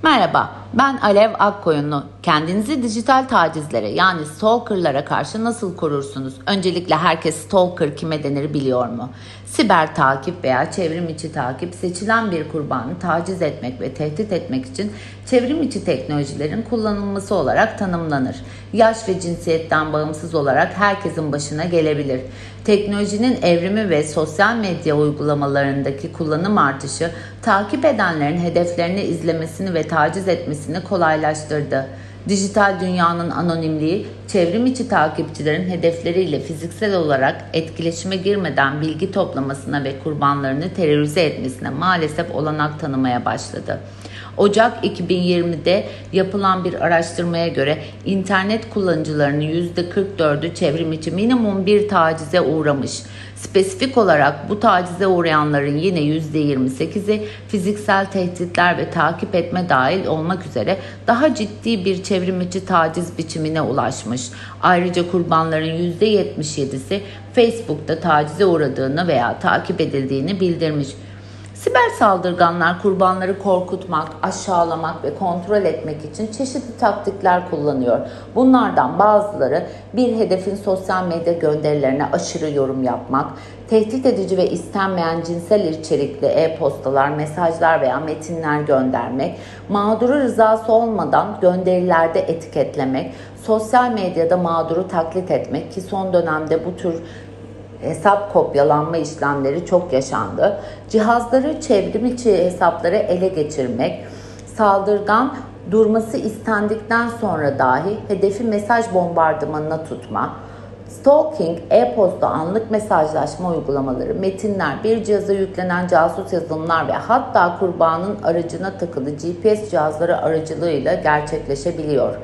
卖了吧。Ben Alev Akkoyunlu. Kendinizi dijital tacizlere yani stalkerlara karşı nasıl korursunuz? Öncelikle herkes stalker kime denir biliyor mu? Siber takip veya çevrim içi takip seçilen bir kurbanı taciz etmek ve tehdit etmek için çevrim içi teknolojilerin kullanılması olarak tanımlanır. Yaş ve cinsiyetten bağımsız olarak herkesin başına gelebilir. Teknolojinin evrimi ve sosyal medya uygulamalarındaki kullanım artışı takip edenlerin hedeflerini izlemesini ve taciz etmesini kolaylaştırdı. Dijital dünyanın anonimliği, çevrim içi takipçilerin hedefleriyle fiziksel olarak etkileşime girmeden bilgi toplamasına ve kurbanlarını terörize etmesine maalesef olanak tanımaya başladı. Ocak 2020'de yapılan bir araştırmaya göre internet kullanıcılarının %44'ü çevrim içi minimum bir tacize uğramış. Spesifik olarak bu tacize uğrayanların yine %28'i fiziksel tehditler ve takip etme dahil olmak üzere daha ciddi bir çevrim içi taciz biçimine ulaşmış. Ayrıca kurbanların %77'si Facebook'ta tacize uğradığını veya takip edildiğini bildirmiş. Siber saldırganlar kurbanları korkutmak, aşağılamak ve kontrol etmek için çeşitli taktikler kullanıyor. Bunlardan bazıları bir hedefin sosyal medya gönderilerine aşırı yorum yapmak, tehdit edici ve istenmeyen cinsel içerikli e-postalar, mesajlar veya metinler göndermek, mağduru rızası olmadan gönderilerde etiketlemek, sosyal medyada mağduru taklit etmek ki son dönemde bu tür hesap kopyalanma işlemleri çok yaşandı. Cihazları çevrim içi hesapları ele geçirmek, saldırgan durması istendikten sonra dahi hedefi mesaj bombardımanına tutma, Stalking, e-posta, anlık mesajlaşma uygulamaları, metinler, bir cihaza yüklenen casus yazılımlar ve hatta kurbanın aracına takılı GPS cihazları aracılığıyla gerçekleşebiliyor.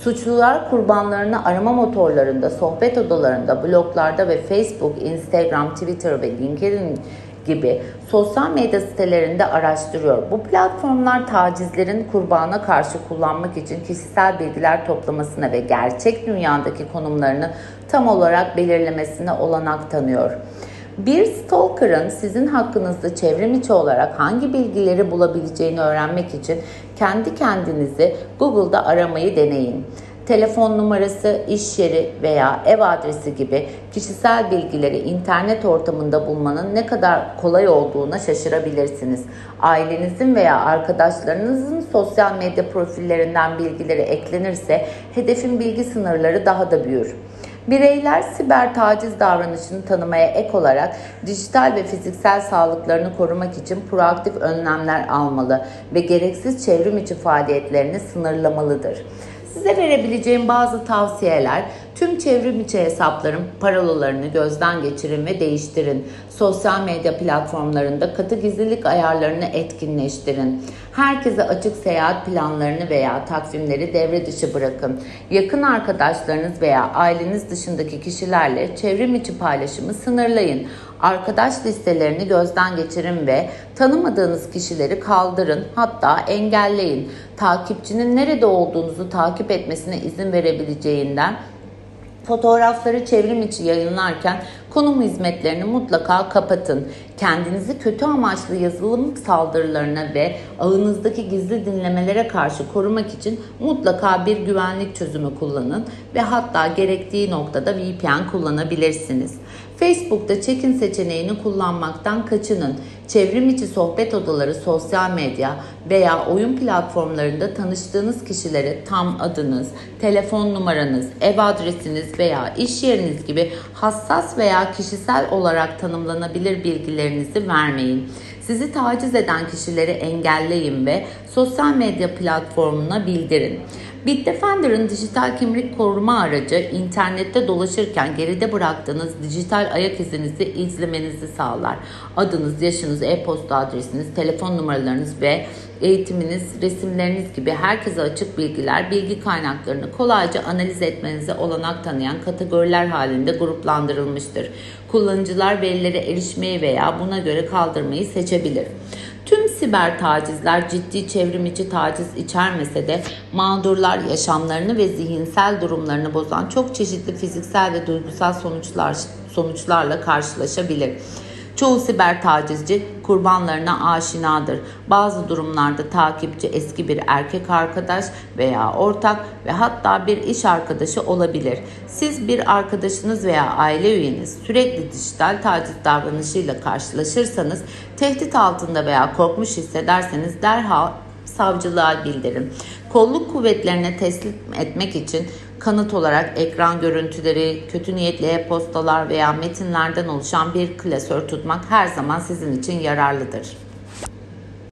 Suçlular kurbanlarını arama motorlarında, sohbet odalarında, bloglarda ve Facebook, Instagram, Twitter ve LinkedIn gibi sosyal medya sitelerinde araştırıyor. Bu platformlar tacizlerin kurbana karşı kullanmak için kişisel bilgiler toplamasına ve gerçek dünyadaki konumlarını tam olarak belirlemesine olanak tanıyor. Bir stalker'ın sizin hakkınızda çevrim içi olarak hangi bilgileri bulabileceğini öğrenmek için kendi kendinizi Google'da aramayı deneyin. Telefon numarası, iş yeri veya ev adresi gibi kişisel bilgileri internet ortamında bulmanın ne kadar kolay olduğuna şaşırabilirsiniz. Ailenizin veya arkadaşlarınızın sosyal medya profillerinden bilgileri eklenirse hedefin bilgi sınırları daha da büyür. Bireyler siber taciz davranışını tanımaya ek olarak dijital ve fiziksel sağlıklarını korumak için proaktif önlemler almalı ve gereksiz çevrim içi faaliyetlerini sınırlamalıdır. Size verebileceğim bazı tavsiyeler tüm çevrim içi hesapların parolalarını gözden geçirin ve değiştirin. Sosyal medya platformlarında katı gizlilik ayarlarını etkinleştirin. Herkese açık seyahat planlarını veya takvimleri devre dışı bırakın. Yakın arkadaşlarınız veya aileniz dışındaki kişilerle çevrim içi paylaşımı sınırlayın. Arkadaş listelerini gözden geçirin ve tanımadığınız kişileri kaldırın hatta engelleyin. Takipçinin nerede olduğunuzu takip etmesine izin verebileceğinden Fotoğrafları çevrim içi yayınlarken konum hizmetlerini mutlaka kapatın. Kendinizi kötü amaçlı yazılım saldırılarına ve ağınızdaki gizli dinlemelere karşı korumak için mutlaka bir güvenlik çözümü kullanın ve hatta gerektiği noktada VPN kullanabilirsiniz. Facebook'ta check-in seçeneğini kullanmaktan kaçının. Çevrim içi sohbet odaları, sosyal medya veya oyun platformlarında tanıştığınız kişilere tam adınız, telefon numaranız, ev adresiniz veya iş yeriniz gibi hassas veya kişisel olarak tanımlanabilir bilgilerinizi vermeyin. Sizi taciz eden kişileri engelleyin ve sosyal medya platformuna bildirin. Bitdefender'ın dijital kimlik koruma aracı internette dolaşırken geride bıraktığınız dijital ayak izinizi izlemenizi sağlar. Adınız, yaşınız, e-posta adresiniz, telefon numaralarınız ve eğitiminiz, resimleriniz gibi herkese açık bilgiler, bilgi kaynaklarını kolayca analiz etmenize olanak tanıyan kategoriler halinde gruplandırılmıştır. Kullanıcılar verilere erişmeyi veya buna göre kaldırmayı seçebilir. Siber tacizler ciddi çevrim içi taciz içermese de mağdurlar yaşamlarını ve zihinsel durumlarını bozan çok çeşitli fiziksel ve duygusal sonuçlar sonuçlarla karşılaşabilir. Çoğu siber tacizci kurbanlarına aşinadır. Bazı durumlarda takipçi eski bir erkek arkadaş veya ortak ve hatta bir iş arkadaşı olabilir. Siz bir arkadaşınız veya aile üyeniz sürekli dijital taciz davranışıyla karşılaşırsanız, tehdit altında veya korkmuş hissederseniz derhal savcılığa bildirin. Kolluk kuvvetlerine teslim etmek için kanıt olarak ekran görüntüleri, kötü niyetli e-postalar veya metinlerden oluşan bir klasör tutmak her zaman sizin için yararlıdır.